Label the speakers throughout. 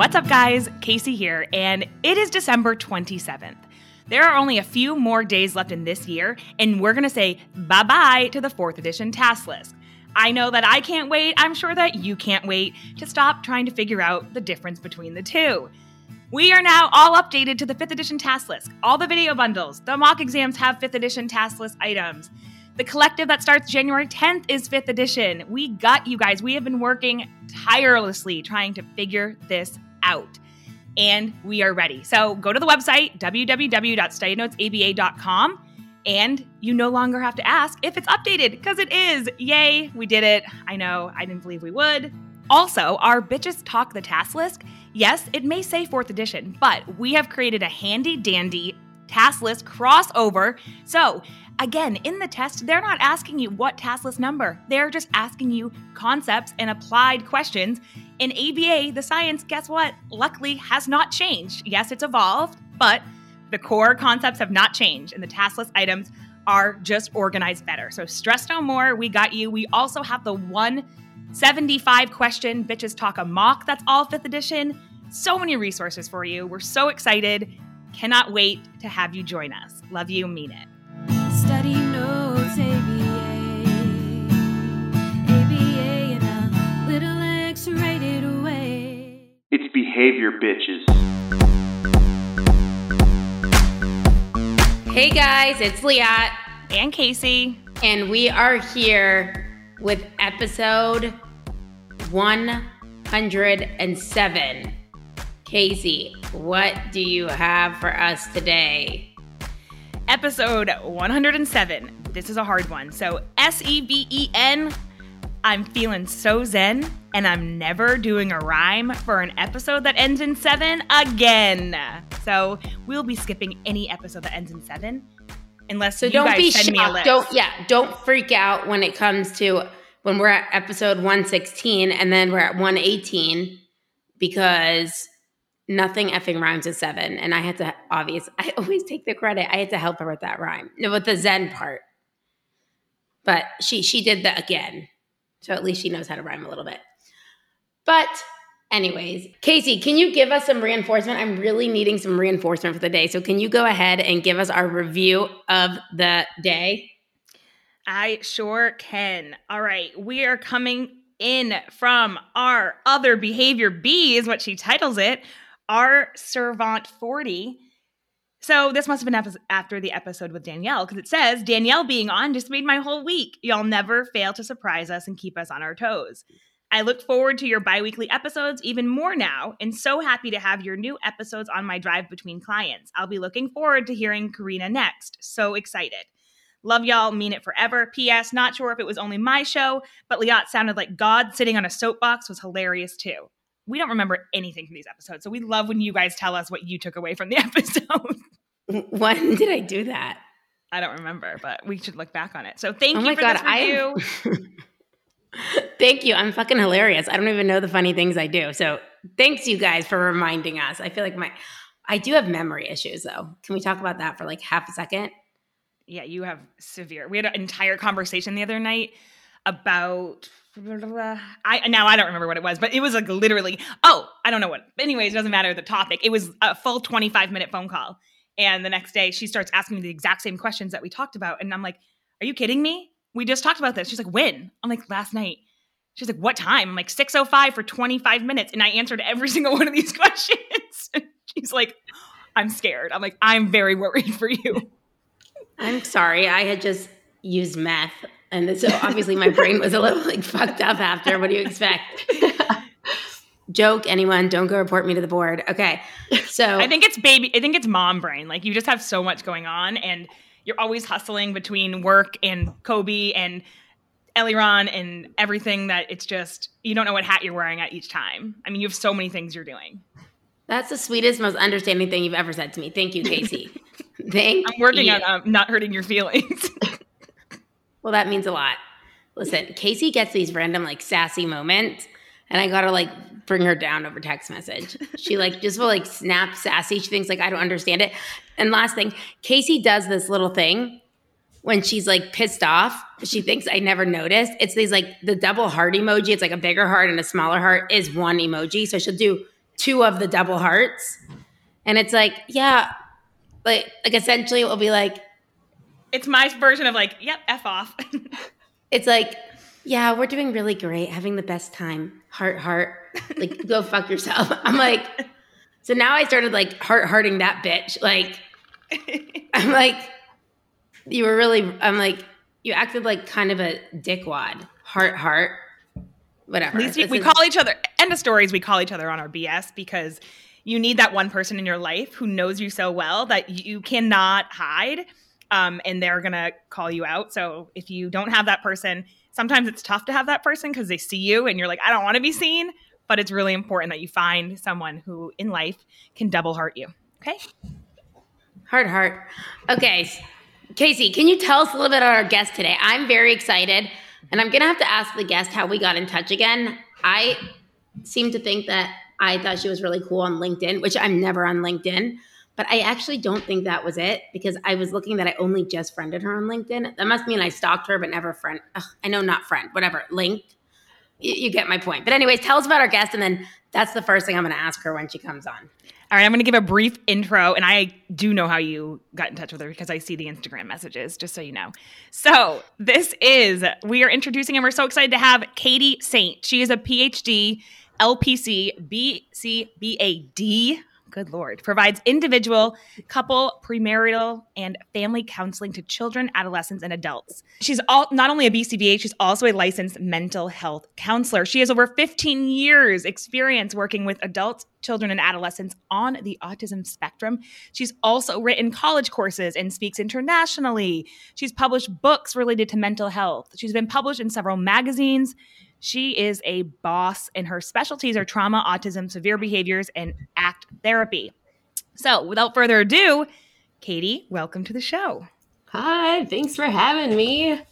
Speaker 1: What's up, guys? Casey here, and it is December 27th. There are only a few more days left in this year, and we're going to say bye bye to the 4th edition task list. I know that I can't wait. I'm sure that you can't wait to stop trying to figure out the difference between the two. We are now all updated to the 5th edition task list. All the video bundles, the mock exams have 5th edition task list items. The collective that starts January 10th is 5th edition. We got you guys. We have been working tirelessly trying to figure this out. And we are ready. So go to the website, www.studynotesaba.com, and you no longer have to ask if it's updated because it is. Yay, we did it. I know, I didn't believe we would. Also, our Bitches Talk the Task List, yes, it may say 4th edition, but we have created a handy dandy task list crossover. So Again, in the test, they're not asking you what task list number. They're just asking you concepts and applied questions. In ABA, the science, guess what? Luckily has not changed. Yes, it's evolved, but the core concepts have not changed, and the task list items are just organized better. So stress no more. We got you. We also have the 175 question Bitches Talk a mock. That's all fifth edition. So many resources for you. We're so excited. Cannot wait to have you join us. Love you, mean it. Study notes,
Speaker 2: It's behavior, bitches.
Speaker 3: Hey guys, it's Liat.
Speaker 1: And Casey.
Speaker 3: And we are here with episode 107. Casey, what do you have for us today?
Speaker 1: episode 107. This is a hard one. So, S E V E N, I'm feeling so zen, and I'm never doing a rhyme for an episode that ends in seven again. So, we'll be skipping any episode that ends in seven. Unless
Speaker 3: so
Speaker 1: you
Speaker 3: don't be
Speaker 1: send
Speaker 3: shocked. Don't yeah, don't freak out when it comes to when we're at episode 116 and then we're at 118 because nothing effing rhymes with seven. And I had to obvious I always take the credit. I had to help her with that rhyme. No, with the Zen part. But she she did that again. So at least she knows how to rhyme a little bit. But anyways, Casey, can you give us some reinforcement? I'm really needing some reinforcement for the day. So can you go ahead and give us our review of the day?
Speaker 1: I sure can. All right. We are coming in from our other behavior B, is what she titles it, our Servant 40. So this must have been after the episode with Danielle because it says Danielle being on just made my whole week. Y'all never fail to surprise us and keep us on our toes. I look forward to your biweekly episodes even more now and so happy to have your new episodes on my drive between clients. I'll be looking forward to hearing Karina next. So excited. Love y'all, mean it forever. P.S. Not sure if it was only my show, but Liat sounded like God sitting on a soapbox was hilarious too we don't remember anything from these episodes. So we love when you guys tell us what you took away from the episode.
Speaker 3: when did I do that?
Speaker 1: I don't remember, but we should look back on it. So thank oh you for God, this review.
Speaker 3: I, thank you. I'm fucking hilarious. I don't even know the funny things I do. So thanks you guys for reminding us. I feel like my I do have memory issues though. Can we talk about that for like half a second?
Speaker 1: Yeah, you have severe. We had an entire conversation the other night about I now I don't remember what it was, but it was like literally. Oh, I don't know what. Anyways, it doesn't matter the topic. It was a full twenty five minute phone call, and the next day she starts asking me the exact same questions that we talked about, and I'm like, "Are you kidding me? We just talked about this." She's like, "When?" I'm like, "Last night." She's like, "What time?" I'm like, "6:05 for 25 minutes," and I answered every single one of these questions. she's like, "I'm scared." I'm like, "I'm very worried for you."
Speaker 3: I'm sorry. I had just used meth and so obviously my brain was a little like fucked up after. What do you expect? Joke, anyone, don't go report me to the board. Okay. So
Speaker 1: I think it's baby, I think it's mom brain. Like you just have so much going on and you're always hustling between work and Kobe and Eliron and everything that it's just, you don't know what hat you're wearing at each time. I mean, you have so many things you're doing.
Speaker 3: That's the sweetest, most understanding thing you've ever said to me. Thank you, Casey. Thank you.
Speaker 1: I'm working
Speaker 3: you.
Speaker 1: on um, not hurting your feelings.
Speaker 3: Well, that means a lot. Listen, Casey gets these random like sassy moments, and I gotta like bring her down over text message. She like just will like snap sassy. She thinks like I don't understand it. And last thing, Casey does this little thing when she's like pissed off. She thinks I never noticed. It's these like the double heart emoji. It's like a bigger heart and a smaller heart is one emoji. So she'll do two of the double hearts. And it's like, yeah, like like essentially it will be like
Speaker 1: It's my version of like, yep, F off.
Speaker 3: it's like, yeah, we're doing really great, having the best time. Heart, heart. Like, go fuck yourself. I'm like, so now I started like heart hearting that bitch. Like, I'm like, you were really, I'm like, you acted like kind of a dickwad. Heart, heart. Whatever.
Speaker 1: At least we, we call each other, end of stories, we call each other on our BS because you need that one person in your life who knows you so well that you cannot hide um, and they're to call you out. So if you don't have that person, sometimes it's tough to have that person because they see you and you're like, I don't want to be seen. But it's really important that you find someone who in life can double heart you. Okay.
Speaker 3: Heart, heart. Okay. Casey, can you tell us a little bit about our guest today? I'm very excited, and I'm going to have to ask the guest how we got in touch again. I seem to think that I thought she was really cool on LinkedIn, which I'm never on LinkedIn, but I actually don't think that was it because I was looking that I only just friended her on LinkedIn. That must mean I stalked her, but never friend. Ugh, I know, not friend, whatever, linked. You, you get my point. But, anyways, tell us about our guest, and then that's the first thing I'm going to ask her when she comes on.
Speaker 1: All right, I'm going to give a brief intro, and I do know how you got in touch with her because I see the Instagram messages, just so you know. So, this is, we are introducing, and we're so excited to have Katie Saint. She is a PhD, LPC, BCBAD. Good Lord. Provides individual, couple, premarital, and family counseling to children, adolescents, and adults. She's all, not only a BCBA, she's also a licensed mental health counselor. She has over 15 years experience working with adults, children, and adolescents on the autism spectrum. She's also written college courses and speaks internationally. She's published books related to mental health. She's been published in several magazines. She is a boss, and her specialties are trauma, autism, severe behaviors, and ACT therapy. So, without further ado, Katie, welcome to the show.
Speaker 4: Hi, thanks for having me.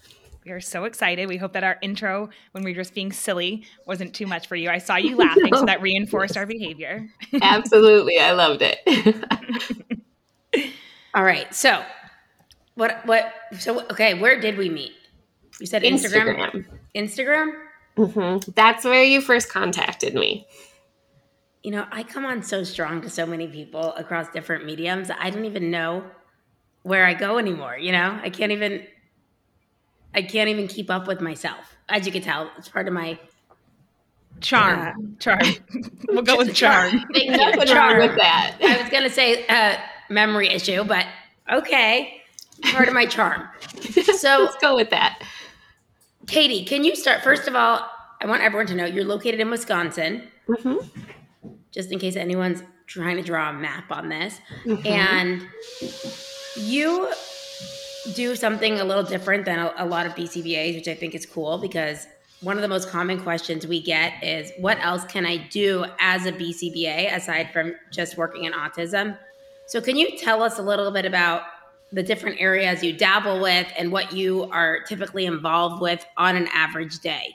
Speaker 1: We are so excited. We hope that our intro, when we were just being silly, wasn't too much for you. I saw you laughing, so that reinforced our behavior.
Speaker 4: Absolutely, I loved it.
Speaker 3: All right. So, what, what, so, okay, where did we meet? You said Instagram? Instagram?
Speaker 4: Hmm That's where you first contacted me.
Speaker 3: You know, I come on so strong to so many people across different mediums. I don't even know where I go anymore. You know, I can't even, I can't even keep up with myself. As you can tell, it's part of my
Speaker 1: Charm. Charm. we'll go with charm.
Speaker 3: Thank you.
Speaker 4: Nothing wrong
Speaker 3: Charm.
Speaker 4: with that.
Speaker 3: I was gonna say uh, memory issue, but okay, part of my charm. So,
Speaker 4: Let's go with that.
Speaker 3: Katie, can you start? First of all, I want everyone to know you're located in Wisconsin.
Speaker 4: hmm
Speaker 3: just in case anyone's trying to draw a map on this.
Speaker 4: Mhm.
Speaker 3: And you do something a little different than a, a lot of BCBAs, which I think is cool because one of the most common questions we get is what else can I do as a BCBA aside from just working in autism? So, can you tell us a little bit about the different areas you dabble with and what you are typically involved with on an average day?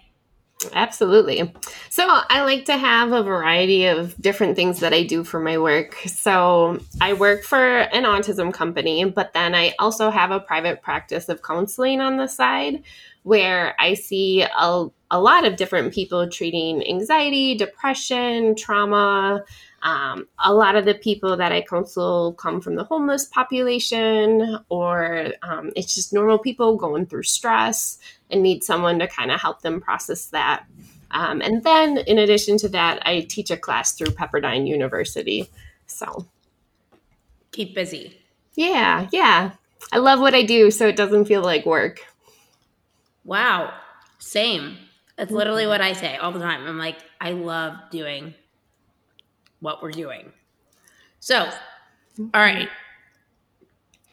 Speaker 4: Absolutely. So I like to have a variety of different things that I do for my work. So I work for an autism company, but then I also have a private practice of counseling on the side where I see a, a lot of different people treating anxiety, depression, trauma. Um, a lot of the people that I counsel come from the homeless population, or um, it's just normal people going through stress and need someone to kind of help them process that. Um, and then, in addition to that, I teach a class through Pepperdine University. So,
Speaker 3: Keep busy.
Speaker 4: yeah, yeah. I love what I do, so it doesn't feel like work.
Speaker 3: Wow. Same. That's literally what I say all the time. I'm like, I love doing what we're doing. So, all right.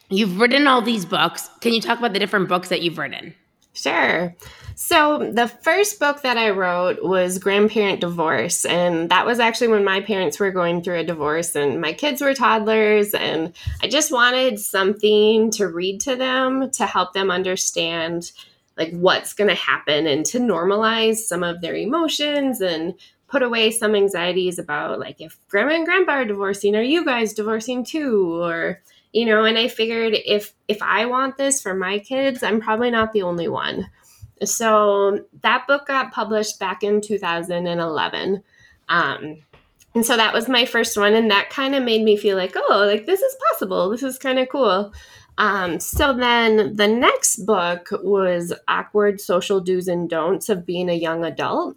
Speaker 3: You've written all these books. Can you talk about the different books that you've written?
Speaker 4: Sure. So, the first book that I wrote was Grandparent Divorce. And that was actually when my parents were going through a divorce and my kids were toddlers. And I just wanted something to read to them to help them understand like what's going to happen and to normalize some of their emotions and put away some anxieties about like if grandma and grandpa are divorcing are you guys divorcing too? Or you know and i figured if if i want this for my kids i'm probably not the only one. So that book got published back in 2011 um, and so that was my first one and that kind of made me feel like oh like this is possible. This is kind of cool. Um, so then the next book was awkward social do's and don'ts of being a young adult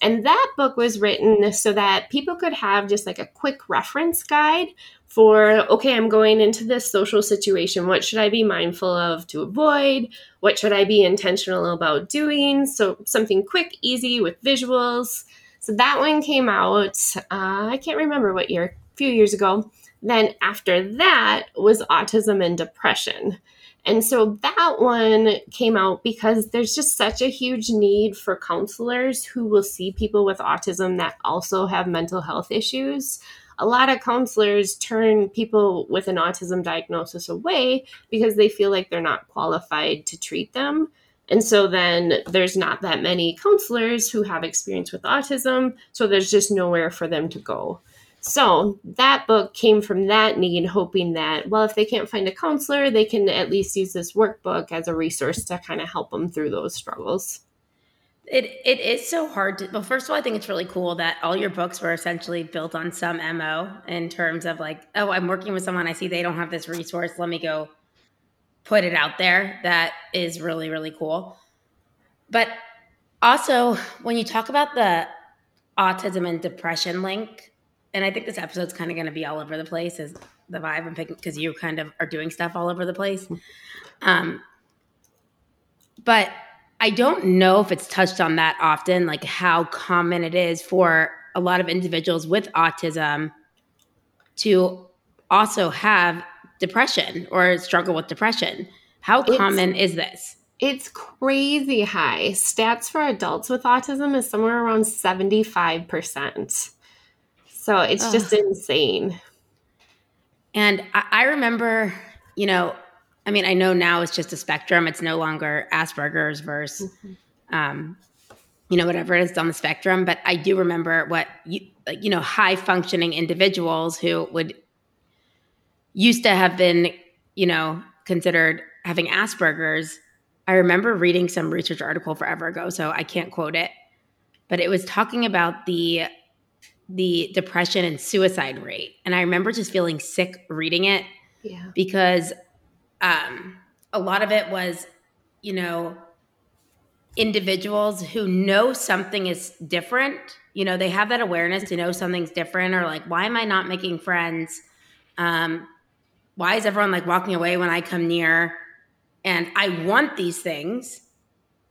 Speaker 4: and that book was written so that people could have just like a quick reference guide for okay i'm going into this social situation what should i be mindful of to avoid what should i be intentional about doing so something quick easy with visuals so that one came out, uh, I can't remember what year, a few years ago. Then after that was autism and depression. And so that one came out because there's just such a huge need for counselors who will see people with autism that also have mental health issues. A lot of counselors turn people with an autism diagnosis away because they feel like they're not qualified to treat them. And so then there's not that many counselors who have experience with autism, so there's just nowhere for them to go. So that book came from that need, hoping that, well, if they can't find a counselor, they can at least use this workbook as a resource to kind of help them through those struggles.
Speaker 3: It it is so hard to well, first of all, I think it's really cool that all your books were essentially built on some MO in terms of like, oh, I'm working with someone, I see they don't have this resource, let me go put it out there that is really really cool but also when you talk about the autism and depression link and i think this episode's kind of going to be all over the place is the vibe i'm picking because you kind of are doing stuff all over the place um, but i don't know if it's touched on that often like how common it is for a lot of individuals with autism to also have depression or struggle with depression. How it's, common is this?
Speaker 4: It's crazy high. Stats for adults with autism is somewhere around 75%. So it's Ugh. just insane.
Speaker 3: And I, I remember, you know, I mean, I know now it's just a spectrum. It's no longer Asperger's versus, mm-hmm. um, you know, whatever it is on the spectrum. But I do remember what you, you know, high functioning individuals who would used to have been, you know, considered having Asperger's. I remember reading some research article forever ago, so I can't quote it, but it was talking about the the depression and suicide rate, and I remember just feeling sick reading it yeah. because um, a lot of it was, you know, individuals who know something is different. You know, they have that awareness to know something's different, or like, why am I not making friends? Um, why is everyone like walking away when I come near? And I want these things,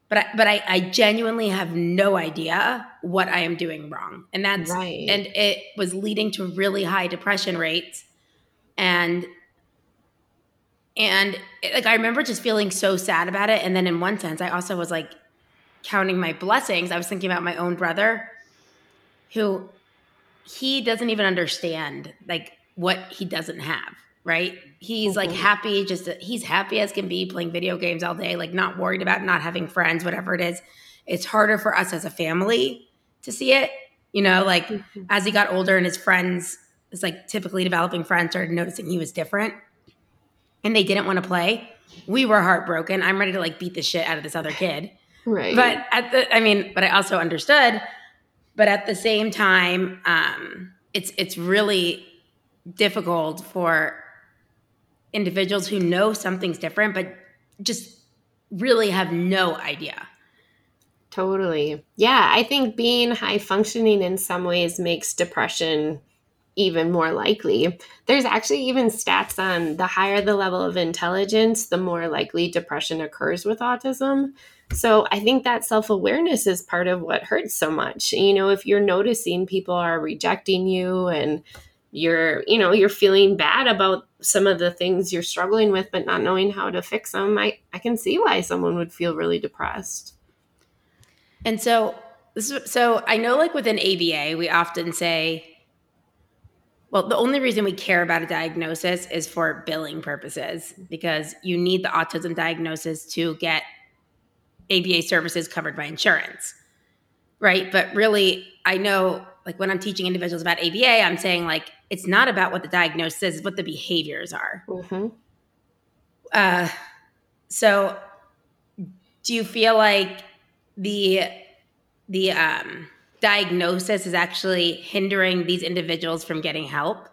Speaker 3: but I, but I, I genuinely have no idea what I am doing wrong, and that's right. and it was leading to really high depression rates, and and it, like I remember just feeling so sad about it, and then in one sense, I also was like counting my blessings. I was thinking about my own brother, who he doesn't even understand like what he doesn't have right? He's mm-hmm. like happy, just he's happy as can be playing video games all day, like not worried about not having friends, whatever it is. It's harder for us as a family to see it, you know, like mm-hmm. as he got older and his friends, it's like typically developing friends started noticing he was different and they didn't want to play. We were heartbroken. I'm ready to like beat the shit out of this other kid.
Speaker 4: Right.
Speaker 3: But at the, I mean, but I also understood. But at the same time, um, it's it's really difficult for individuals who know something's different, but just really have no idea.
Speaker 4: Totally. Yeah, I think being high functioning in some ways makes depression even more likely. There's actually even stats on the higher the level of intelligence, the more likely depression occurs with autism. So I think that self awareness is part of what hurts so much. You know, if you're noticing people are rejecting you and you're you know you're feeling bad about some of the things you're struggling with but not knowing how to fix them i i can see why someone would feel really depressed.
Speaker 3: And so this so i know like within aba we often say well the only reason we care about a diagnosis is for billing purposes because you need the autism diagnosis to get aba services covered by insurance right? But really i know like when i'm teaching individuals about aba i'm saying like it's not about what the diagnosis is, it's what the behaviors are. Mm-hmm. Uh, so, do you feel like the the um, diagnosis is actually hindering these individuals from getting help?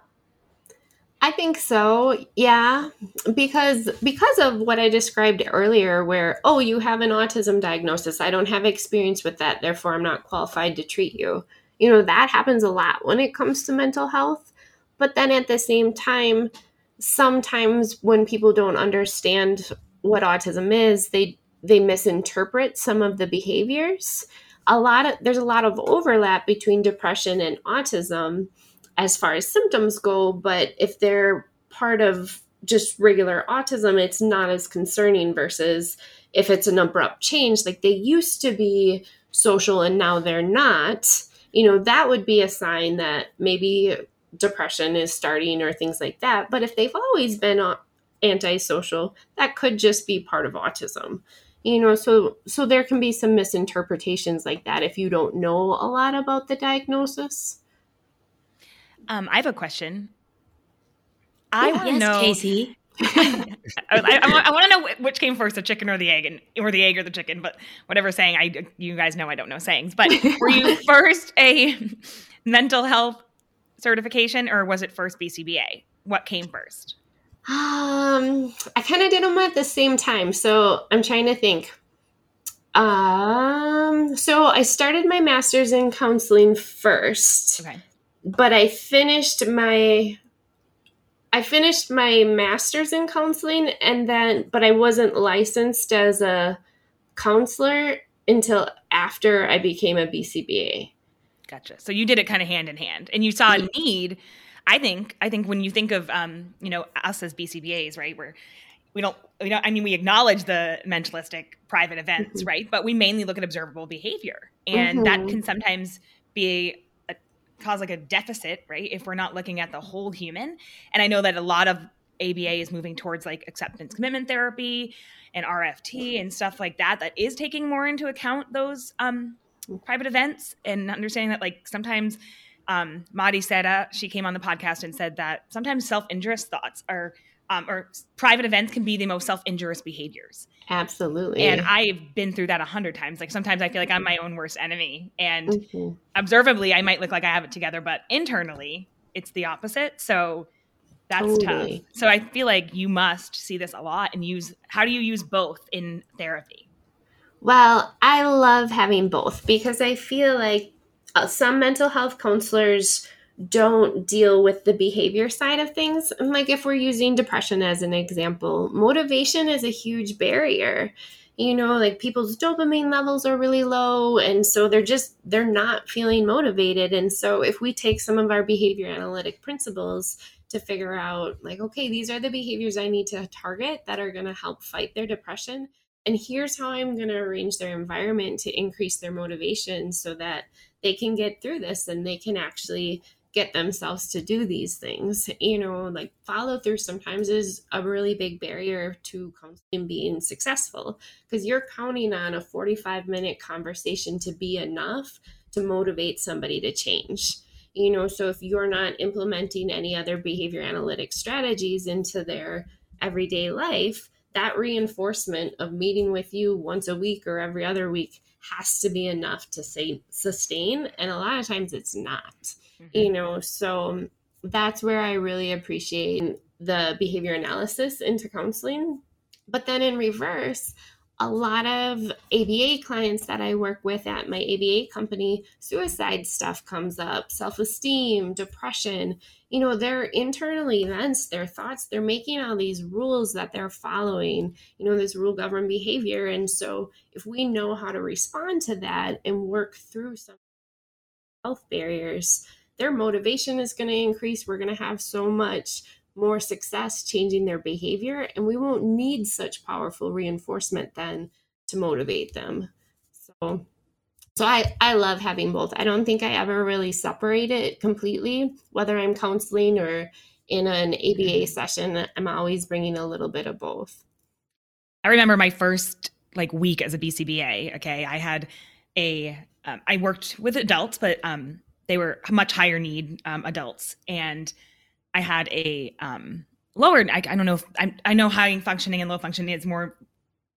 Speaker 4: I think so. Yeah, because because of what I described earlier where oh, you have an autism diagnosis. I don't have experience with that, therefore I'm not qualified to treat you. You know, that happens a lot when it comes to mental health. But then at the same time, sometimes when people don't understand what autism is, they they misinterpret some of the behaviors. A lot of there's a lot of overlap between depression and autism as far as symptoms go, but if they're part of just regular autism, it's not as concerning versus if it's an abrupt change, like they used to be social and now they're not, you know, that would be a sign that maybe depression is starting or things like that. But if they've always been antisocial, that could just be part of autism. You know, so so there can be some misinterpretations like that if you don't know a lot about the diagnosis.
Speaker 1: Um, I have a question. I want to
Speaker 3: yes,
Speaker 1: know,
Speaker 3: Casey.
Speaker 1: I, I, I want to know which came first, the chicken or the egg, and or the egg or the chicken. But whatever saying, I you guys know I don't know sayings. But were you first a mental health certification, or was it first BCBA? What came first?
Speaker 4: Um, I kind of did them at the same time, so I'm trying to think. Um, so I started my master's in counseling first.
Speaker 1: Okay.
Speaker 4: But I finished my I finished my master's in counseling and then but I wasn't licensed as a counselor until after I became a BCBA.
Speaker 1: Gotcha. So you did it kind of hand in hand, and you saw a need. I think. I think when you think of, um, you know, us as BCBA's, right? Where we don't, we don't. I mean, we acknowledge the mentalistic private events,
Speaker 4: Mhm.
Speaker 1: right? But we mainly look at observable behavior, and that
Speaker 4: Mhm.
Speaker 1: can sometimes be cause like a deficit, right? If we're not looking at the whole human. And I know that a lot of ABA is moving towards like acceptance commitment therapy and RFT and stuff like that. That is taking more into account those um, private events and understanding that like sometimes um Madi said uh, she came on the podcast and said that sometimes self-injurious thoughts are um, or private events can be the most self-injurious behaviors
Speaker 4: Absolutely.
Speaker 1: and i've been through that a hundred times like sometimes i feel like i'm my own worst enemy and
Speaker 4: Mhm.
Speaker 1: observably i might look like i have it together but internally it's the opposite so that's
Speaker 4: Totally.
Speaker 1: tough so i feel like you must see this a lot and use how do you use both in therapy
Speaker 4: Well, I love having both because I feel like uh, some mental health counselors don't deal with the behavior side of things. Like if we're using depression as an example, motivation is a huge barrier. You know, like people's dopamine levels are really low and so they're just they're not feeling motivated. And so if we take some of our behavior analytic principles to figure out like okay, these are the behaviors I need to target that are going to help fight their depression and here's how I'm going to arrange their environment to increase their motivation so that they can get through this and they can actually get themselves to do these things. You know, like follow through sometimes is a really big barrier to counseling being successful because you're counting on a 45 minute conversation to be enough to motivate somebody to change. You know, so if you're not implementing any other behavior analytic strategies into their everyday life, that reinforcement of meeting with you once a week or every other week has to be enough to say sustain and a lot of times it's not Mm-hmm. you know so that's where i really appreciate the behavior analysis into counseling but then in reverse a lot of ABA clients that I work with at my ABA company, suicide stuff comes up, self esteem, depression. You know, their internal events, their thoughts, they're making all these rules that they're following, you know, this rule governed behavior. And so, if we know how to respond to that and work through some health barriers, their motivation is going to increase. We're going to have so much more success changing their behavior and we won't need such powerful reinforcement then to motivate them so so i i love having both i don't think i ever really separate it completely whether i'm counseling or in an aba session i'm always bringing a little bit of both
Speaker 1: I remember my first like week as a BCBA. Okay, I had a um, I worked with adults, but um, they were much higher need um, adults, and I had a um, lower. I, I don't know if I, I know high functioning and low functioning is more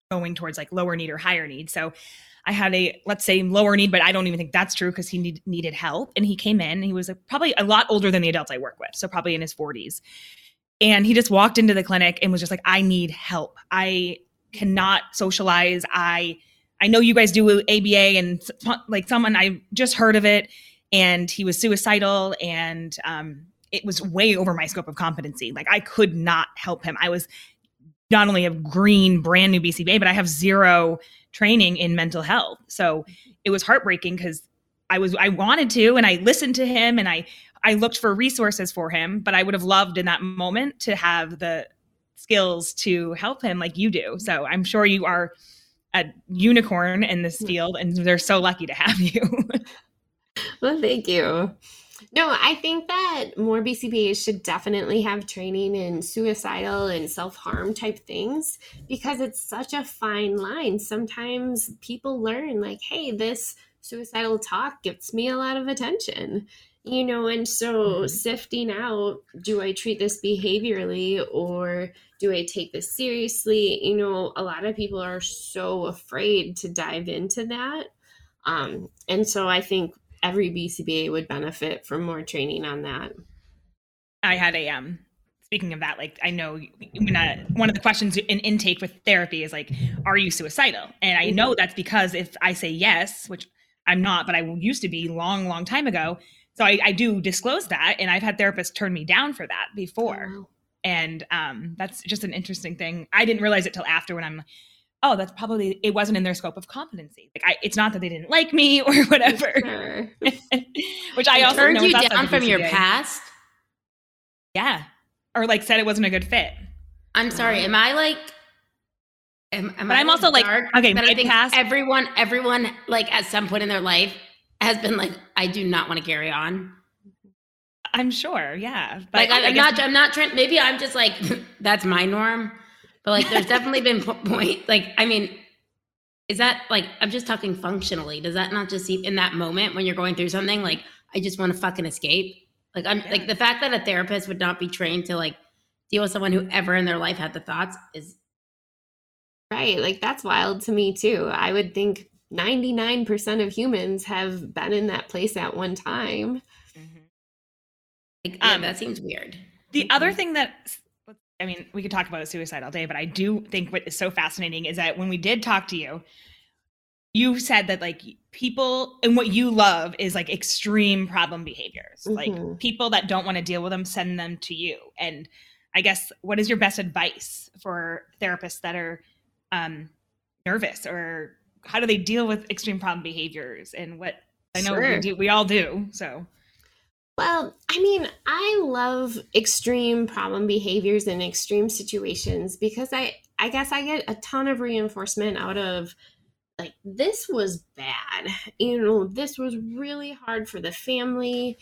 Speaker 1: going towards like lower need or higher need. So I had a let's say lower need, but I don't even think that's true because he need, needed help. And he came in. And he was probably a lot older than the adults I work with, so probably in his 40s. And he just walked into the clinic and was just like, "I need help. I cannot socialize. I I know you guys do ABA and like someone I just heard of it, and he was suicidal and um, it was way over my scope of competency. Like I could not help him. I was not only a green brand new BCBA, but I have zero training in mental health. So it was heartbreaking because I was I wanted to and I listened to him and I I looked for resources for him, but I would have loved in that moment to have the skills to help him like you do. So I'm sure you are a unicorn in this field and they're so lucky to have you.
Speaker 4: well, thank you. No, I think that more BCBAs should definitely have training in suicidal and self harm type things because it's such a fine line. Sometimes people learn, like, hey, this suicidal talk gets me a lot of attention, you know, and so mm-hmm. sifting out do I treat this behaviorally or do I take this seriously? You know, a lot of people are so afraid to dive into that. Um, and so I think every BCBA would benefit from more training on that.
Speaker 1: I had a um speaking of that, like I know when uh, one of the questions in intake with therapy is like, are you suicidal? And I know that's because if I say yes, which I'm not, but I used to be long, long time ago. So I, I do disclose that, and I've had therapists turn me down for that before. Oh. And um, that's just an interesting thing. I didn't realize it till after when I'm oh, that's probably it wasn't in their scope of competency. Like, I, it's not that they didn't like me or whatever. Sure. Which I also
Speaker 3: turned you down from your past.
Speaker 1: Yeah, or like said it wasn't a good fit.
Speaker 3: I'm sorry. Am I like? Am, am
Speaker 1: but I am also like okay.
Speaker 3: But I think past, everyone, everyone, like at some point in their life, has been like, I do not want to carry on.
Speaker 1: I'm sure, yeah.
Speaker 3: But like I, am not, I'm not trying. Maybe I'm just like that's my norm. But like, there's definitely been point. Like, I mean, is that like I'm just talking functionally? Does that not just seem in that moment when you're going through something like I just want to fucking escape? Like I'm yeah. like the fact that a therapist would not be trained to like deal with someone who ever in their life had the thoughts is
Speaker 4: right. Like that's wild to me too. I would think 99% of humans have been in that place at one time.
Speaker 3: Mm-hmm. Like, yeah, um, that seems weird.
Speaker 1: The mm-hmm. other thing that I mean, we could talk about suicide all day, but I do think what is so fascinating is that when we did talk to you, you said that like people and what you love is like extreme problem behaviors. Mm-hmm. Like people that don't want to deal with them, send them to you. And I guess what is your best advice for therapists that are um, nervous or how do they deal with extreme problem behaviors and what I know sure. we do we all do. So
Speaker 4: well, I mean, I love extreme problem behaviors and extreme situations because I I guess I get a ton of reinforcement out of like this was bad. You know, this was really hard for the family.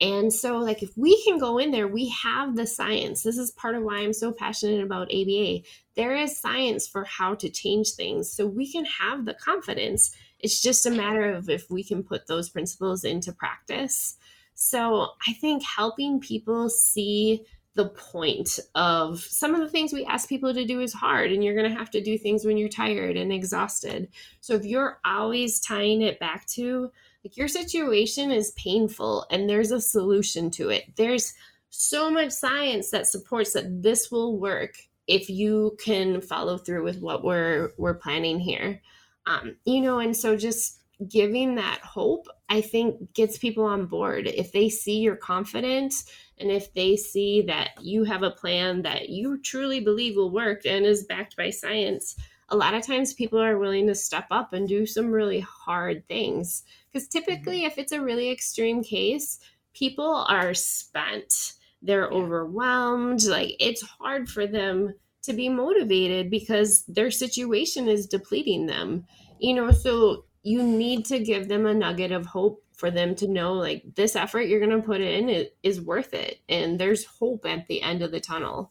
Speaker 4: And so like if we can go in there, we have the science. This is part of why I'm so passionate about ABA. There is science for how to change things. So we can have the confidence. It's just a matter of if we can put those principles into practice. So I think helping people see the point of some of the things we ask people to do is hard and you're going to have to do things when you're tired and exhausted. So if you're always tying it back to like your situation is painful and there's a solution to it. There's so much science that supports that this will work if you can follow through with what we're we're planning here. Um, you know, and so just giving that hope, I think gets people on board. If they see your confidence and if they see that you have a plan that you truly believe will work and is backed by science, a lot of times people are willing to step up and do some really hard things. Because typically, mm-hmm. if it's a really extreme case, people are spent, they're yeah. overwhelmed. Like it's hard for them to be motivated because their situation is depleting them. You know, so you need to give them a nugget of hope for them to know like this effort you're going to put in is worth it and there's hope at the end of the tunnel.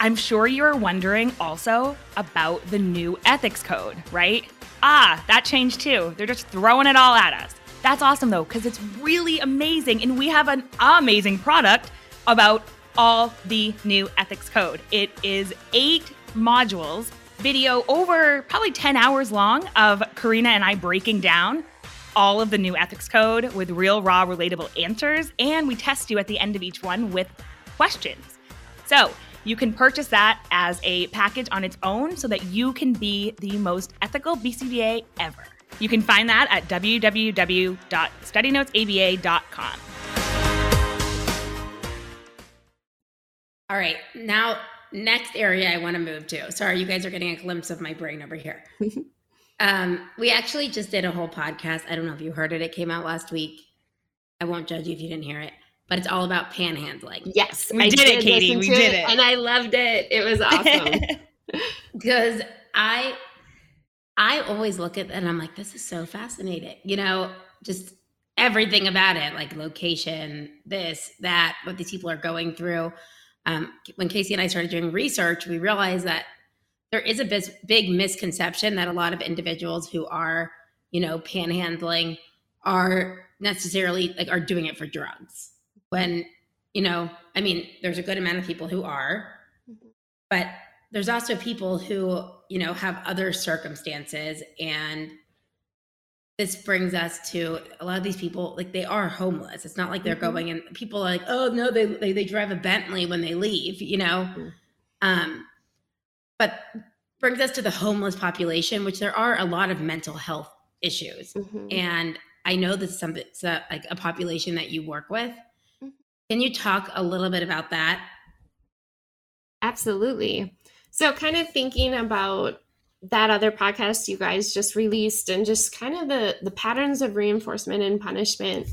Speaker 1: I'm sure you're wondering also about the new ethics code, right? Ah, that changed too. They're just throwing it all at us. That's awesome though, because it's really amazing. And we have an amazing product about all the new ethics code. It is eight modules video over probably 10 hours long of Karina and I breaking down all of the new ethics code with real, raw, relatable answers. And we test you at the end of each one with questions. So you can purchase that as a package on its own so that you can be the most ethical BCBA ever. You can find that at www.studynotesaba.com.
Speaker 3: All right, now next area I want to move to. Sorry, you guys are getting a glimpse of my brain over here. um, we actually just did a whole podcast. I don't know if you heard it. It came out last week. I won't judge you if you didn't hear it, but it's all about panhandling.
Speaker 4: Yes,
Speaker 1: We did it, Katie. We did it.
Speaker 4: and I loved it. It was awesome.
Speaker 3: because I I always look at it and I'm like, this is so fascinating. You know, just everything about it, like location, this, that, what these people are going through. Um, when Casey and I started doing research, we realized that there is a bis- big misconception that a lot of individuals who are, you know, panhandling are necessarily like are doing it for drugs. When, you know, I mean, there's a good amount of people who are, but there's also people who you know have other circumstances and this brings us to a lot of these people like they are homeless it's not like they're
Speaker 4: Mhm.
Speaker 3: going and people are like oh no they, they they drive a bentley when they leave you know
Speaker 4: Mhm.
Speaker 3: um but brings us to the homeless population which there are a lot of mental health issues
Speaker 4: Mhm.
Speaker 3: and I know this is something it's a, like a population that you work with.
Speaker 4: Mhm.
Speaker 3: Can you talk a little bit about that?
Speaker 4: Absolutely. So, kind of thinking about that other podcast you guys just released and just kind of the the patterns of reinforcement and punishment.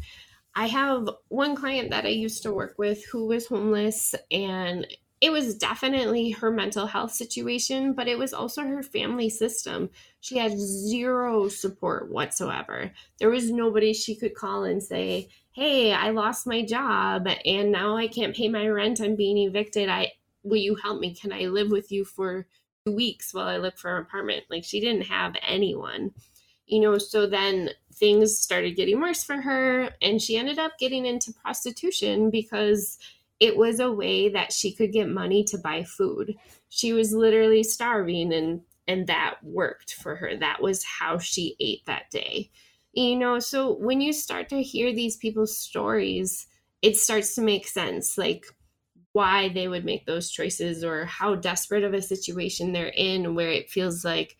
Speaker 4: I have one client that I used to work with who was homeless and it was definitely her mental health situation, but it was also her family system. She had zero support whatsoever. There was nobody she could call and say, "Hey, I lost my job and now I can't pay my rent. I'm being evicted. I will you help me? Can I live with you for weeks while I look for an apartment? Like she didn't have anyone, you know. So then things started getting worse for her, and she ended up getting into prostitution because it was a way that she could get money to buy food. She was literally starving, and and that worked for her. That was how she ate that day. You know, so when you start to hear these people's stories, it starts to make sense. Like why they would make those choices or how desperate of a situation they're in where it feels like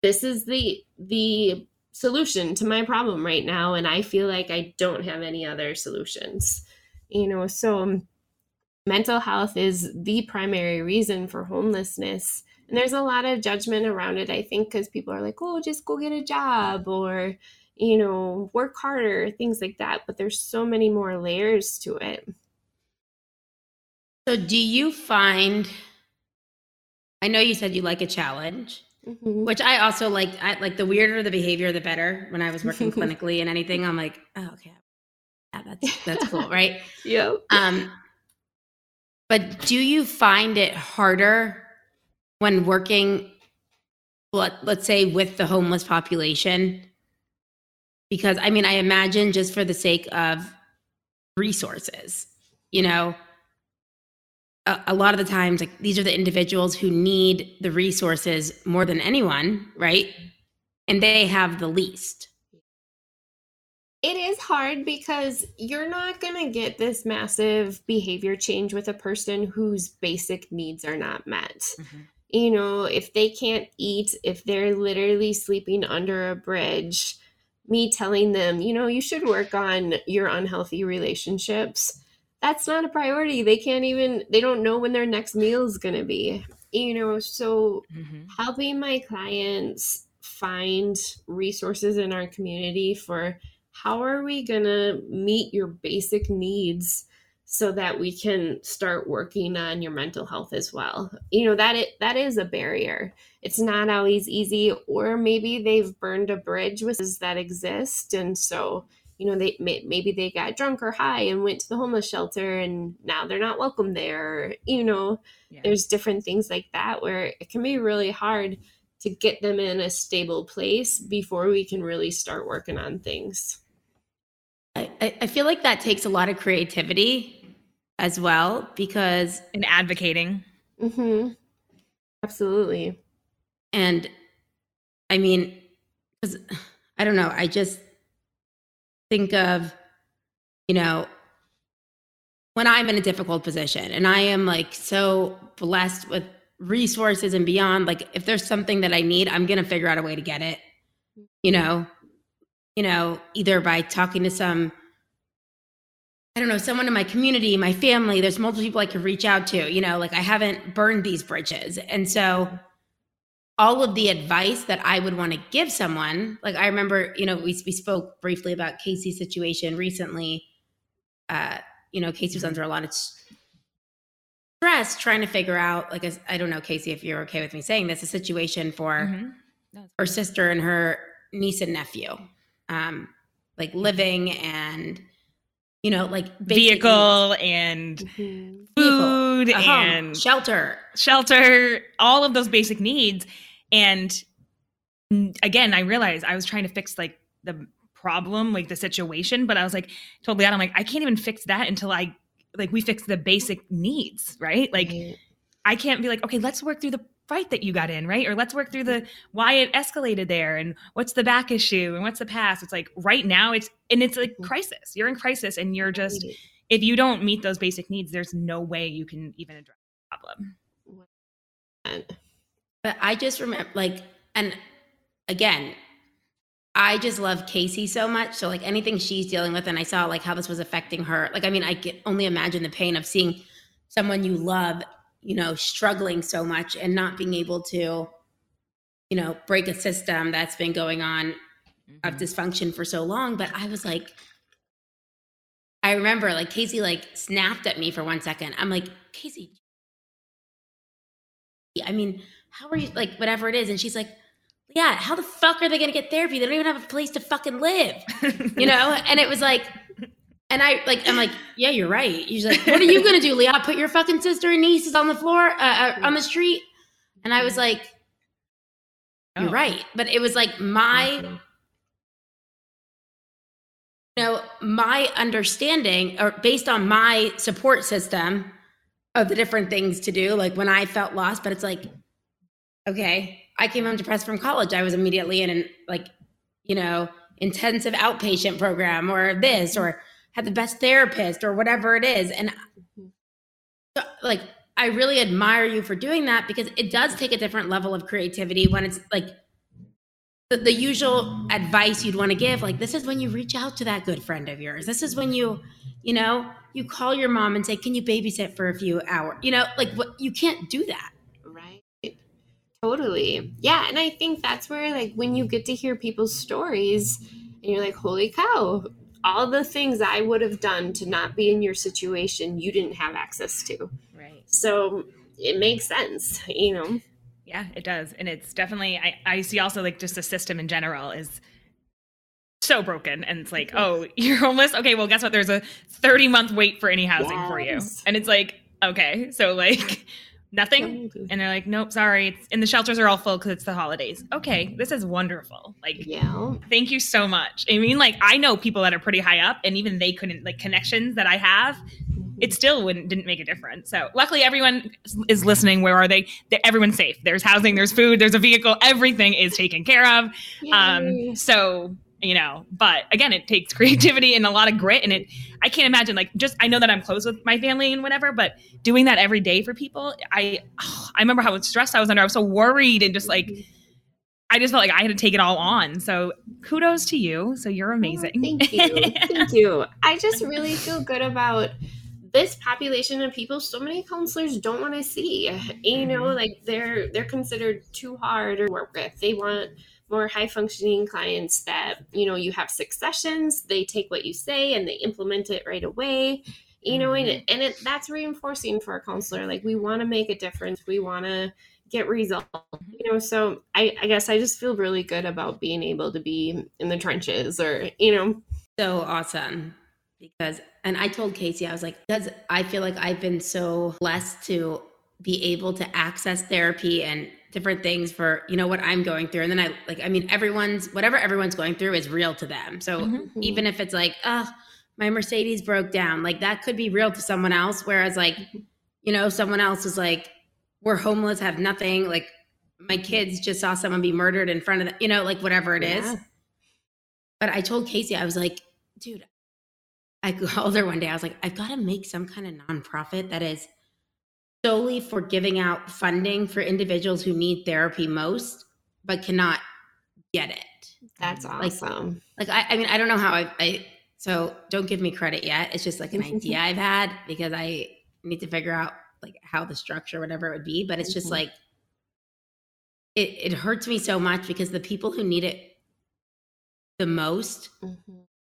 Speaker 4: this is the the solution to my problem right now and i feel like i don't have any other solutions. You know so um, mental health is the primary reason for homelessness and there's a lot of judgment around it i think because people are like oh just go get a job or you know work harder things like that but there's so many more layers to it
Speaker 3: So, do you find? I know you said you like a challenge,
Speaker 4: Mhm.
Speaker 3: which I also like. I like the weirder the behavior, the better. When I was working clinically and anything, I'm like, oh, okay, yeah, that's that's cool, right?
Speaker 4: Yep.
Speaker 3: Um, but do you find it harder when working, let, let's say, with the homeless population? Because I mean, I imagine just for the sake of resources, you know, a, a lot of the times, like these are the individuals who need the resources more than anyone, right? And they have the least.
Speaker 4: It is hard because you're not going to get this massive behavior change with a person whose basic needs are not met. Mm-hmm. You know, if they can't eat, if they're literally sleeping under a bridge, me telling them, you know, you should work on your unhealthy relationships, that's not a priority. They can't even, they don't know when their next meal is going to be. You know, so
Speaker 1: Mhm.
Speaker 4: helping my clients find resources in our community for how are we going to meet your basic needs so that we can start working on your mental health as well you know that it that is a barrier it's not always easy or maybe they've burned a bridge with that exist and so you know they may, maybe they got drunk or high and went to the homeless shelter and now they're not welcome there you know
Speaker 1: Yeah.
Speaker 4: there's different things like that where it can be really hard to get them in a stable place before we can really start working on things.
Speaker 3: I, I- I feel like that takes a lot of creativity as well because
Speaker 1: in advocating.
Speaker 4: Mm-hmm. Absolutely.
Speaker 3: And I mean, because I don't know, I just think of, you know, when I'm in a difficult position and I am like so blessed with resources and beyond, like if there's something that I need, I'm going to figure out a way to get it, you know, you know, either by talking to some, I don't know, someone in my community, my family, there's multiple people I could reach out to, you know, like I haven't burned these bridges. And so all of the advice that I would want to give someone, like I remember, you know, we, we spoke briefly about Casey's situation recently. Uh, you know, Casey was under a lot of stress trying to figure out, like, I don't know, Casey, if you're okay with me saying this, a situation for mm-hmm. her sister and her niece and nephew, um, like living and, you know, like
Speaker 1: vehicle and mm-hmm. food vehicle, and
Speaker 3: shelter,
Speaker 1: shelter, all of those basic needs. And again, I realized I was trying to fix like the problem, like the situation. But I was like, totally out. I'm like, I can't even fix that until I like we fix the basic needs, right? Like right. I can't be like, okay, let's work through the fight that you got in, right? Or let's work through the why it escalated there and what's the back issue and what's the past. It's like right now it's and it's like mm-hmm. crisis. You're in crisis and you're just if you don't meet those basic needs, there's no way you can even address the problem.
Speaker 3: But I just remember like and again, I just love Casey so much. So like anything she's dealing with, and I saw like how this was affecting her. Like, I mean, I can only imagine the pain of seeing someone you love, you know, struggling so much and not being able to, you know, break a system that's been going on mm-hmm. of dysfunction for so long. But I was like, I remember like Casey like snapped at me for one second. I'm like, Casey, I mean, how are you like whatever it is? And she's like, yeah, how the fuck are they going to get therapy? They don't even have a place to fucking live, you know? and it was like, and I like, I'm like, yeah, you're right. She's like, what are you going to do, Leah? Put your fucking sister and nieces on the floor, uh, uh, on the street? And I was like, you're oh. right. But it was like my, you know, my understanding or based on my support system of the different things to do, like when I felt lost, but it's like, okay, I came home depressed from college. I was immediately in an like, you know, intensive outpatient program or this or had the best therapist or whatever it is. And mm-hmm. so, like, I really admire you for doing that because it does take a different level of creativity when it's like the, the usual advice you'd want to give. Like, this is when you reach out to that good friend of yours. This is when you, you know, you call your mom and say, Can you babysit for a few hours? You know, like, what you can't do that
Speaker 4: Totally. Yeah. And I think that's where, like, when you get to hear people's stories and you're like, holy cow, all the things I would have done to not be in your situation, you didn't have access to.
Speaker 1: Right.
Speaker 4: So it makes sense, you know?
Speaker 1: Yeah, it does. And it's definitely, I, I see also like just the system in general is so broken. And it's like, mm-hmm. oh, you're homeless? Okay, well, guess what? There's a 30 month wait for any housing yes. for you. And it's like, okay, so like, nothing? And they're like nope sorry. It's, and the shelters are all full because it's the holidays. Okay this is wonderful. Like
Speaker 4: yeah.
Speaker 1: thank you so much. I mean like i know people that are pretty high up and even they couldn't like connections that i have it still wouldn't didn't make a difference. So luckily everyone is listening. Where are they? Everyone's safe. There's housing there's food there's a vehicle. Everything is taken care of. Yay. um so you know but again it takes creativity and a lot of grit and it i can't imagine like just i know that i'm close with my family and whatever but doing that every day for people i oh, i remember how stressed i was under. I was so worried and just like i just felt like i had to take it all on. So kudos to you. So you're amazing.
Speaker 4: oh, thank you. Thank you. I just really feel good about this population of people. So many counselors don't want to see you know mm-hmm. like they're they're considered too hard to work with. They want more high functioning clients that you know you have six sessions they take what you say and they implement it right away you know mm-hmm. and, and it, that's reinforcing for a counselor like we want to make a difference we want to get results you know so I, I guess i just feel really good about being able to be in the trenches or you know
Speaker 3: so awesome because and i told casey i was like because i feel like i've been so blessed to be able to access therapy and different things for you know what i'm going through and then i like i mean everyone's whatever everyone's going through is real to them so mm-hmm. even if it's like oh my mercedes broke down like that could be real to someone else whereas like you know someone else is like we're homeless have nothing like my kids just saw someone be murdered in front of them, you know, like whatever it is.
Speaker 4: Yeah.
Speaker 3: But I told Casey, I was like, dude, I called her one day. I was like, I've got to make some kind of nonprofit that is solely for giving out funding for individuals who need therapy most, but cannot get it.
Speaker 4: That's awesome.
Speaker 3: Like, I, I mean, I don't know how I, I, so don't give me credit yet. It's just like an idea I've had because I need to figure out like how the structure, whatever it would be. But it's just
Speaker 4: Mhm.
Speaker 3: like, it, it hurts me so much because the people who need it the most
Speaker 4: Mhm.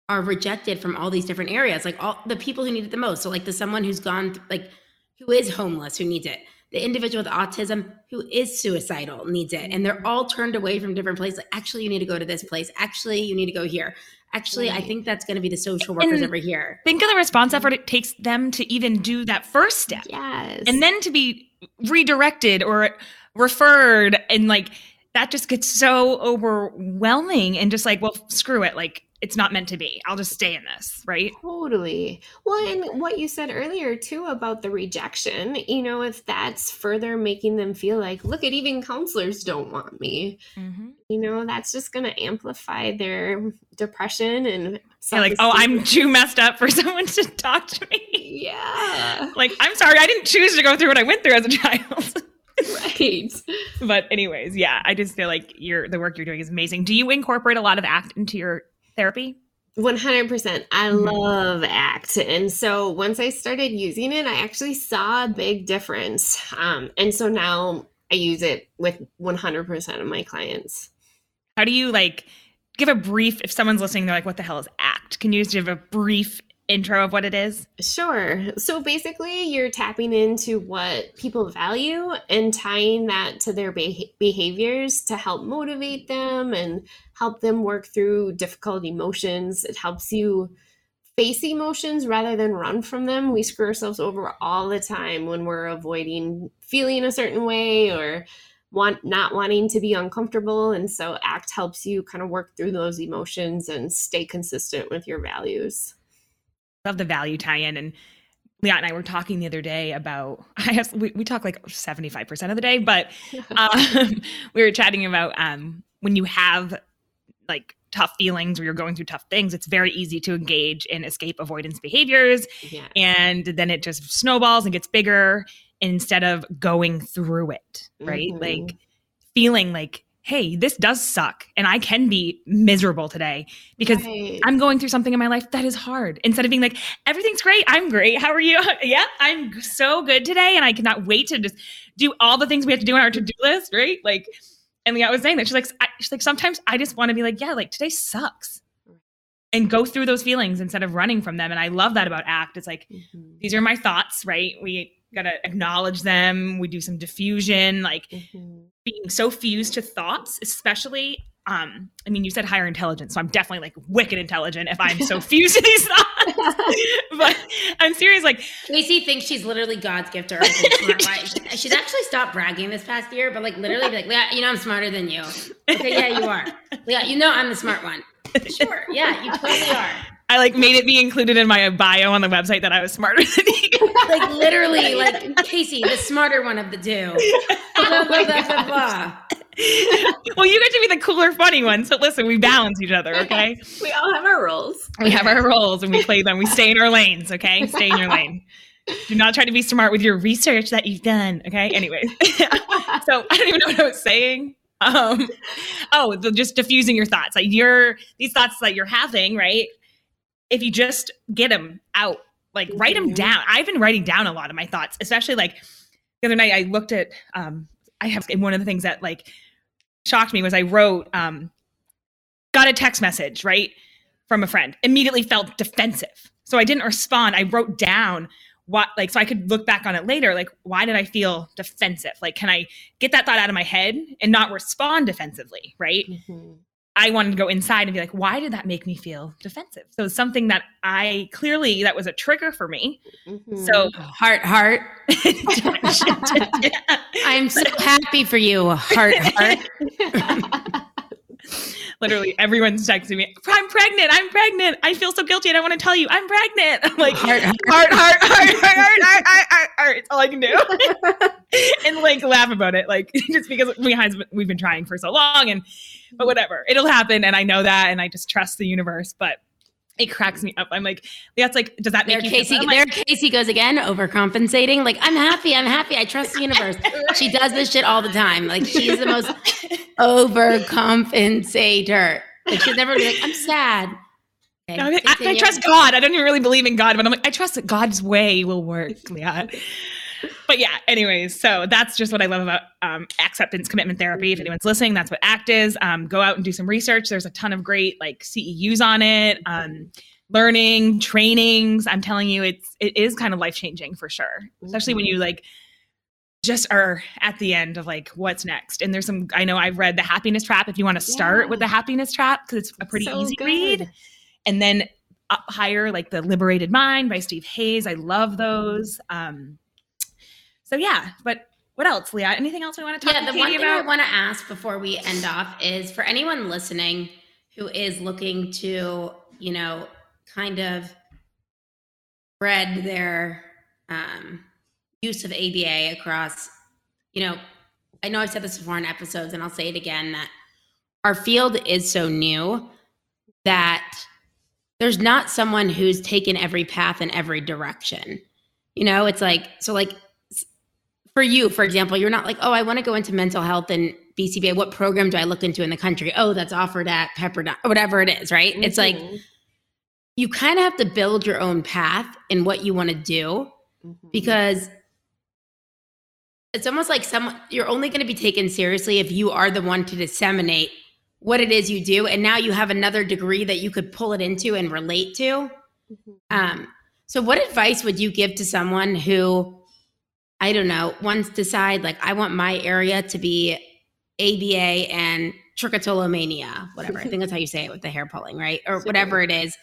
Speaker 3: are rejected from all these different areas like all the people who need it the most so like the someone who's gone th- like who is homeless who needs it. The individual with autism who is suicidal needs it. And they're all turned away from different places. Like actually you need to go to this place. Actually you need to go here. Actually i think that's going to be the social workers
Speaker 1: And-
Speaker 3: over here.
Speaker 1: Think of the response effort it takes them to even do that first step.
Speaker 4: Yes.
Speaker 1: and then to be redirected or referred. And like that just gets so overwhelming and just like well screw it. Like it's not meant to be. I'll just stay in this right?
Speaker 4: Totally. Well, and what you said earlier too about the rejection, you know, if that's further making them feel like, look at even counselors don't want me, mm-hmm. you know, that's just going to amplify their depression and
Speaker 1: You're like oh i'm too messed up for someone to talk to me.
Speaker 4: Yeah,
Speaker 1: like i'm sorry i didn't choose to go through what i went through as a child.
Speaker 4: Right.
Speaker 1: but anyways yeah i just feel like your the work you're doing is amazing. Do you incorporate a lot of act into your therapy
Speaker 4: 100%. I
Speaker 1: Mhm.
Speaker 4: love ACT. And so once I started using it, I actually saw a big difference. Um, and so now I use it with 100% of my clients.
Speaker 1: how do you like give a brief if someone's listening they're like what the hell is act can you just give a brief intro of what it is
Speaker 4: Sure. So basically, you're tapping into what people value and tying that to their beh behaviors to help motivate them and help them work through difficult emotions. It helps you face emotions rather than run from them. We screw ourselves over all the time when we're avoiding feeling a certain way or want not wanting to be uncomfortable and so act helps you kind of work through those emotions and stay consistent with your values
Speaker 1: love the value tie-in and Leon and I were talking the other day about I guess we, we talk like 75% of the day, but um, we were chatting about um, when you have like tough feelings or you're going through tough things, it's very easy to engage in escape avoidance behaviors.
Speaker 4: yeah
Speaker 1: And then it just snowballs and gets bigger instead of going through it, right?
Speaker 4: Mhm.
Speaker 1: Like feeling like, hey, this does suck and I can be miserable today because
Speaker 4: Right.
Speaker 1: I'm going through something in my life that is hard. Instead of being like, everything's great, I'm great. How are you? yeah, I'm so good today, and I cannot wait to just do all the things we have to do on our to do list, right? Like, and Leah was saying that she's like, I, she's like, sometimes I just want to be like, yeah, like today sucks, and go through those feelings instead of running from them. And I love that about ACT. It's like
Speaker 4: Mhm.
Speaker 1: these are my thoughts, right? We gotta acknowledge them. We do some defusion, like
Speaker 4: Mhm.
Speaker 1: being so fused to thoughts, especially um, I mean, you said higher intelligence, so I'm definitely like wicked intelligent if I'm so fused to these thoughts. but I'm serious, like
Speaker 3: Casey thinks she's literally God's gift to her. She's actually stopped bragging this past year, but like literally, be like, yeah, you know, I'm smarter than you. Okay, yeah, you are. Yeah, you know, I'm the smart one. Sure, yeah, you totally are.
Speaker 1: I like made it be included in my bio on the website that I was smarter than you.
Speaker 3: Like literally, like Casey, the smarter one of the two. Blah, blah, blah,
Speaker 1: well, you get to be the cooler, funny one. So listen, we balance each other, okay?
Speaker 4: we all have our roles.
Speaker 1: We have our roles and we play them. We stay in our lanes, okay? Stay in your lane. Do not try to be smart with your research that you've done, okay? Anyway, so I don't even know what I was saying. Um, oh, the, just defusing your thoughts. Like your these thoughts that you're having, right? If you just get them out, like write them
Speaker 4: Mhm.
Speaker 1: down. I've been writing down a lot of my thoughts, especially like the other night. I looked at. Um, I have one of the things that like shocked me was I wrote, um, got a text message right from a friend. Immediately felt defensive, so I didn't respond. I wrote down what like so I could look back on it later. Like, why did I feel defensive? Like, can I get that thought out of my head and not respond defensively? Right.
Speaker 4: Mhm.
Speaker 1: I wanted to go inside and be like, why did that make me feel defensive? So it's something that I clearly that was a trigger for me.
Speaker 4: Mhm.
Speaker 1: So
Speaker 3: Heart, heart. I'm so happy for you. Heart, heart.
Speaker 1: literally everyone's texting me, I'm pregnant, I'm pregnant. I feel so guilty. And I want to tell you I'm pregnant. I'm like
Speaker 3: Heart, heart.
Speaker 1: heart, heart, heart, heart, heart, heart, heart, heart. It's all I can do. and like laugh about it, like just because behind we've been trying for so long, and but whatever, it'll happen, and I know that, and I just trust the universe. But it cracks me up. I'm like, that's like, does that make
Speaker 3: there
Speaker 1: you
Speaker 3: Casey? There, Casey goes again, overcompensating. Like, I'm happy. I'm happy. I trust the universe. She does this shit all the time. Like, she's the most overcompensator. Like, she's never be like, I'm sad. Okay,
Speaker 1: I, I- I trust God. I don't even really believe in God, but I'm like, I trust that God's way will work. Yeah. But yeah, anyways, so that's just what I love about um, acceptance commitment therapy. If anyone's listening, that's what ACT is. Um, go out and do some research. There's a ton of great like CEUs on it, um, learning, trainings. I'm telling you, it's it is kind of life changing for sure, especially when you like just are at the end of like what's next. And there's some I know I've read the Happiness Trap. If you want to start
Speaker 4: Yeah.
Speaker 1: with the Happiness Trap, because it's a pretty
Speaker 4: So
Speaker 1: easy
Speaker 4: good.
Speaker 1: read and then up higher like the liberated mind by steve hayes i love those um so yeah but what else leah anything else we want to talk
Speaker 3: about?
Speaker 1: Yeah,
Speaker 3: the one thing I want to ask before we end off is for anyone listening who is looking to, you know, kind of spread their um, use of ABA across, you know, I know I've said this before in episodes, and I'll say it again that our field is so new that there's not someone who's taken every path in every direction. You know, it's like, so like for you, for example, you're not like, oh, I want to go into mental health and BCBA. What program do I look into in the country? Oh, that's offered at Pepperdine, or whatever it is, right? It's like
Speaker 4: Mhm.
Speaker 3: you kind of have to build your own path in what you want to do
Speaker 4: Mhm.
Speaker 3: because it's almost like someone you're only going to be taken seriously if you are the one to disseminate what it is you do and now you have another degree that you could pull it into and relate to
Speaker 4: Mhm.
Speaker 3: um, so what advice would you give to someone who i don't know to decide like i want my area to be aba and trichotillomania whatever i think that's how you say it with the hair pulling right or whatever it is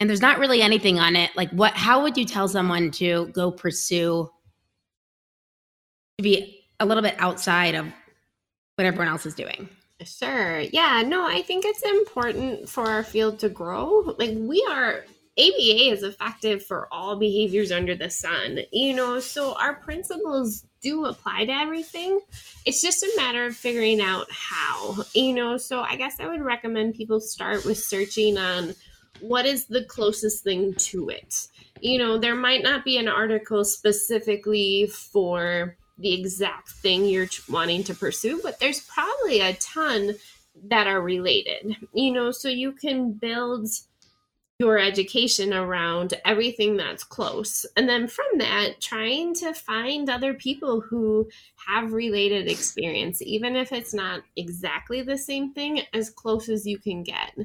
Speaker 3: and there's not really anything on it like what how would you tell someone to go pursue to be a little bit outside of what everyone else is doing
Speaker 4: Sure. Yeah. No, I think it's important for our field to grow. Like we are ABA is effective for all behaviors under the sun, you know, so our principles do apply to everything. It's just a matter of figuring out how, you know. So I guess I would recommend people start with searching on what is the closest thing to it. You know, there might not be an article specifically for the exact thing you're wanting to pursue, but there's probably a ton that are related, you know, so you can build your education around everything that's close. And then from that, trying to find other people who have related experience, even if it's not exactly the same thing, as close as you can get.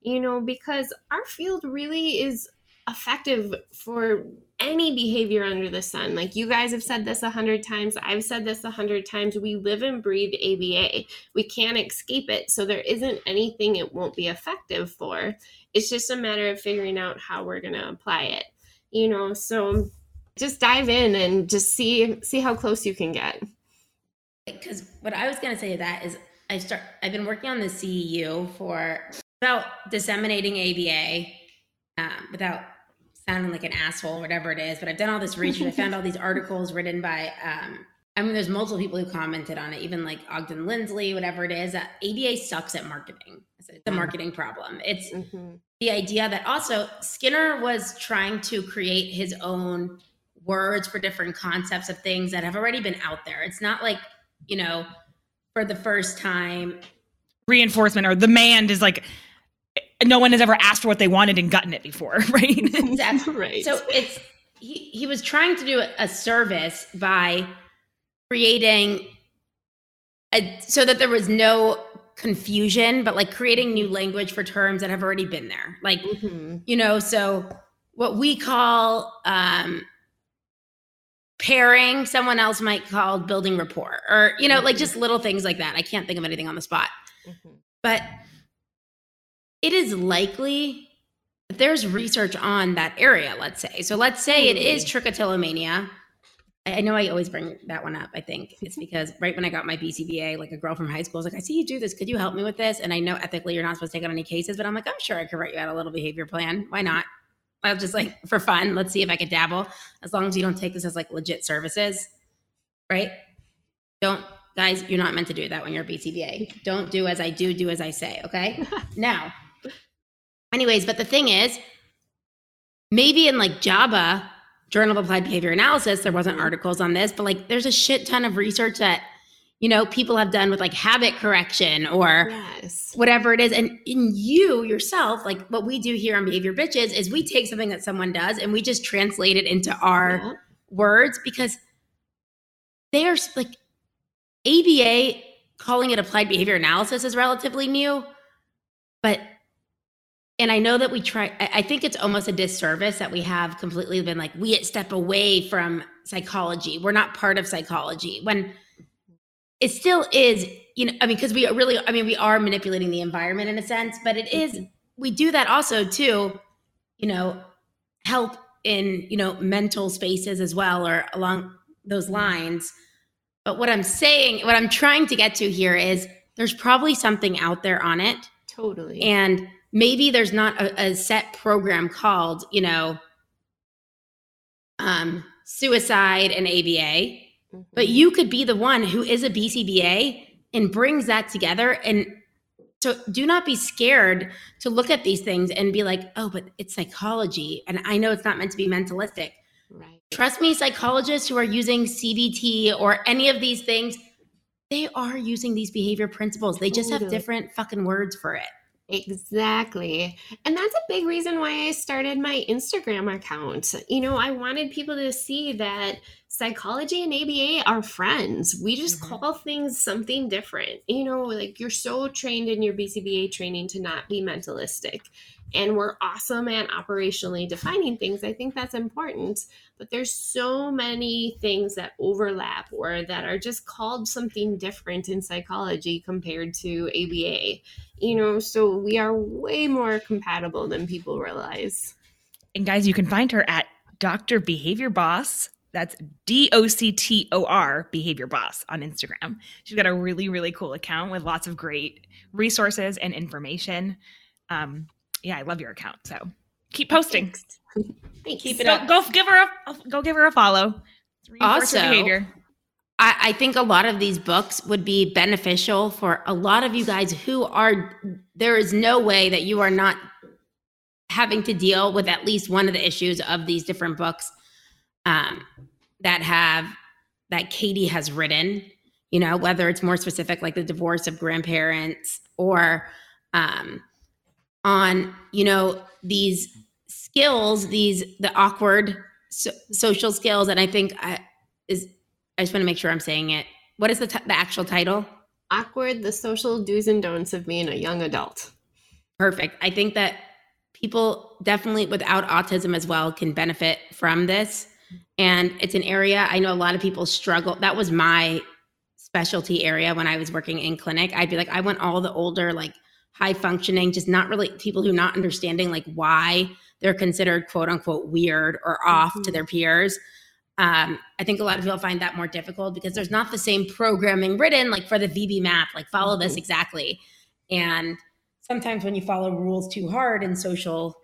Speaker 4: You know, because our field really is effective for any behavior under the sun. Like you guys have said this a hundred times. I've said this a hundred times. We live and breathe ABA. We can't escape it. So there isn't anything it won't be effective for. It's just a matter of figuring out how we're going to apply it. You know, so just dive in and just see see how close you can get.
Speaker 3: because what I was going to say to that is I start I've been working on the CEU for about disseminating ABA um, without sounding like an asshole, whatever it is. But I've done all this research. I found all these articles written by. Um, I mean, there's multiple people who commented on it, even like Ogden Lindsley, whatever it is. Uh, ABA sucks at marketing. It's a mm-hmm. marketing problem. It's mm-hmm. the idea that also Skinner was trying to create his own words for different concepts of things that have already been out there. It's not like, you know, for the first time.
Speaker 1: reinforcement or the demand is like no one has ever asked for what they wanted and gotten it before right
Speaker 3: Exactly.
Speaker 4: right.
Speaker 3: So it's he, he was trying to do a service by creating a, so that there was no confusion, but like creating new language for terms that have already been there. Like
Speaker 4: Mhm.
Speaker 3: you know so what we call um pairing someone else might call building rapport or you know like just little things like that i can't think of anything on the spot
Speaker 4: Mhm.
Speaker 3: but it is likely that there's research on that area let's say so let's say it is trichotillomania I know I always bring that one up. I think it's mm-hmm. because right when I got my BCBA, like a girl from high school was like, I see you do this. Could you help me with this? And I know ethically you're not supposed to take on any cases, but I'm like, I'm sure I could write you out a little behavior plan. Why not? I'll just like for fun, let's see if I could dabble. As long as you don't take this as like legit services. Right. Don't, guys, you're not meant to do that when you're a BCBA. Don't do as I do, do as I say, okay? now, anyways, but the thing is, maybe in like JABA, Journal of Applied Behavior Analysis, there wasn't mm-hmm. articles on this, but like there's a shit ton of research that you know people have done with like habit correction or
Speaker 4: Yes.
Speaker 3: whatever it is. And in you yourself, like what we do here on Behavior Bitches is we take something that someone does and we just translate it into our
Speaker 4: Yeah.
Speaker 3: words because they are like ABA calling it applied behavior analysis is relatively new, but and I know that we try. I think it's almost a disservice that we have completely been like we step away from psychology. We're not part of psychology when it still is. You know, I mean, because we are really, I mean, we are manipulating the environment in a sense, but it is. Mm-hmm. We do that also too. You know, help in you know mental spaces as well, or along those mm-hmm. lines. But what I'm saying, what I'm trying to get to here is there's probably something out there on it
Speaker 4: Totally.
Speaker 3: and maybe there's not a, a set program called you know um suicide and aba
Speaker 4: Mhm.
Speaker 3: but you could be the one who is a bcba and brings that together. And so do not be scared to look at these things and be like oh but it's psychology and i know it's not meant to be mentalistic.
Speaker 4: Right.
Speaker 3: trust me psychologists who are using cbt or any of these things they are using these behavior principles. They just have different fucking words for it
Speaker 4: Exactly. And that's a big reason why I started my Instagram account. You know, I wanted people to see that psychology and ABA are friends. We just
Speaker 3: Mhm.
Speaker 4: call things something different. You know, like you're so trained in your BCBA training to not be mentalistic. And we're awesome at operationally defining things. I think that's important. But there's so many things that overlap or that are just called something different in psychology compared to ABA you know so we are way more compatible than people realize
Speaker 1: And guys, you can find her at Dr. Behavior Boss. That's D O C T O R Behavior Boss on Instagram. She's got a really, really cool account with lots of great resources and information. Um, yeah, I love your account. So keep posting.
Speaker 4: Thanks.
Speaker 3: Keep it
Speaker 1: Go,
Speaker 3: up.
Speaker 1: go give her a go give her a follow. Reinforce
Speaker 3: Also-
Speaker 1: behavior.
Speaker 3: I, I think a lot of these books would be beneficial for a lot of you guys who are there is no way that you are not having to deal with at least one of the issues of these different books um, that have that Katie has written, you know, whether it's more specific like the divorce of grandparents or um, on, you know, these skills, these the awkward so, social skills and I think I is I just want to make sure I'm saying it. What is the t- the actual title?
Speaker 4: awkward the social do's and don'ts of being a young adult
Speaker 3: Perfect. I think that people definitely without autism as well can benefit from this. And it's an area I know a lot of people struggle. That was my specialty area when I was working in clinic. I'd be like, I want all the older, like high functioning, just not really people who not understanding like why they're considered quote unquote weird or off to
Speaker 4: Mhm.
Speaker 3: their peers. Um, I think a lot of people find that more difficult because there's not the same programming written like for the VB-MAPP, like follow this
Speaker 4: Mhm.
Speaker 3: exactly. And sometimes when you follow rules too hard in social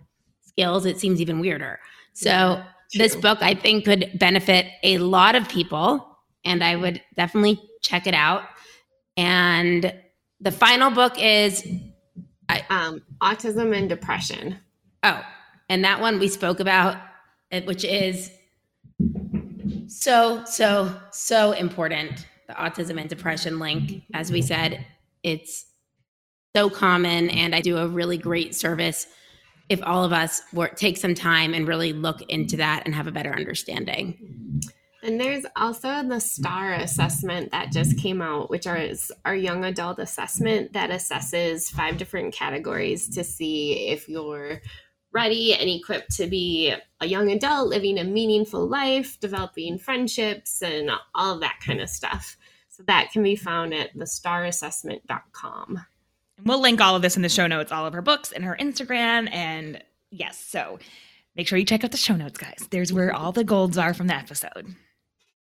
Speaker 3: skills, it seems even weirder. So
Speaker 4: Yeah,
Speaker 3: this book I think could benefit a lot of people, and I would definitely check it out. And the final book is
Speaker 4: um autism and depression
Speaker 3: oh, and that one we spoke about, eh, which is so so so important. The autism and depression link, as we said, it's so common, and I do a really great service if all of us were take some time and really look into that and have a better understanding.
Speaker 4: And there's also the star assessment that just came out which is our young adult assessment that assesses five different categories to see if you're ready and equipped to be a young adult living a meaningful life developing friendships and all that kind of stuff so that can be found at thestarassessment.com
Speaker 1: And we'll link all of this in the show notes, all of her books and her Instagram. And yes, so make sure you check out the show notes, guys. There's where all the golds are from the episode.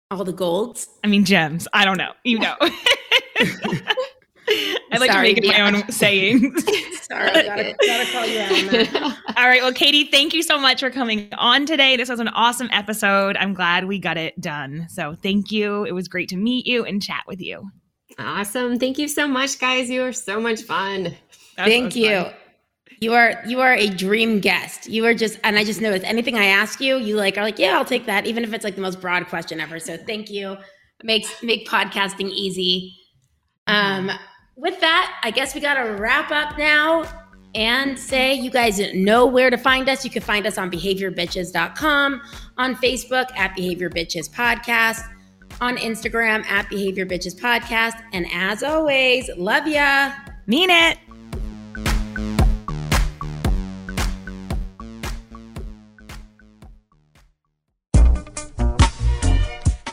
Speaker 3: All the golds.
Speaker 1: I mean, gems. I don't know. You know. I like
Speaker 3: Sorry,
Speaker 1: to make it my own sayings.
Speaker 3: Sorry, gotta, gotta call you out on.
Speaker 1: All right. Well, Katie, thank you so much for coming on today. This was an awesome episode. I'm glad we got it done. So thank you. It was great to meet you and chat with you.
Speaker 4: Awesome. Thank you so much, guys. You were so much fun.
Speaker 3: Thank you. Fun. You are you are a dream guest. You are just and I just noticed anything I ask you, you like are like, yeah, I'll take that, even if it's like the most broad question ever. So thank you. Makes make podcasting easy. Um with that, I guess we gotta wrap up now and say you guys know where to find us. You can find us on behaviorbitches.com, on Facebook at Behavior Bitches Podcast, on Instagram at Behavior Bitches Podcast. And as always, love ya.
Speaker 1: Mean it.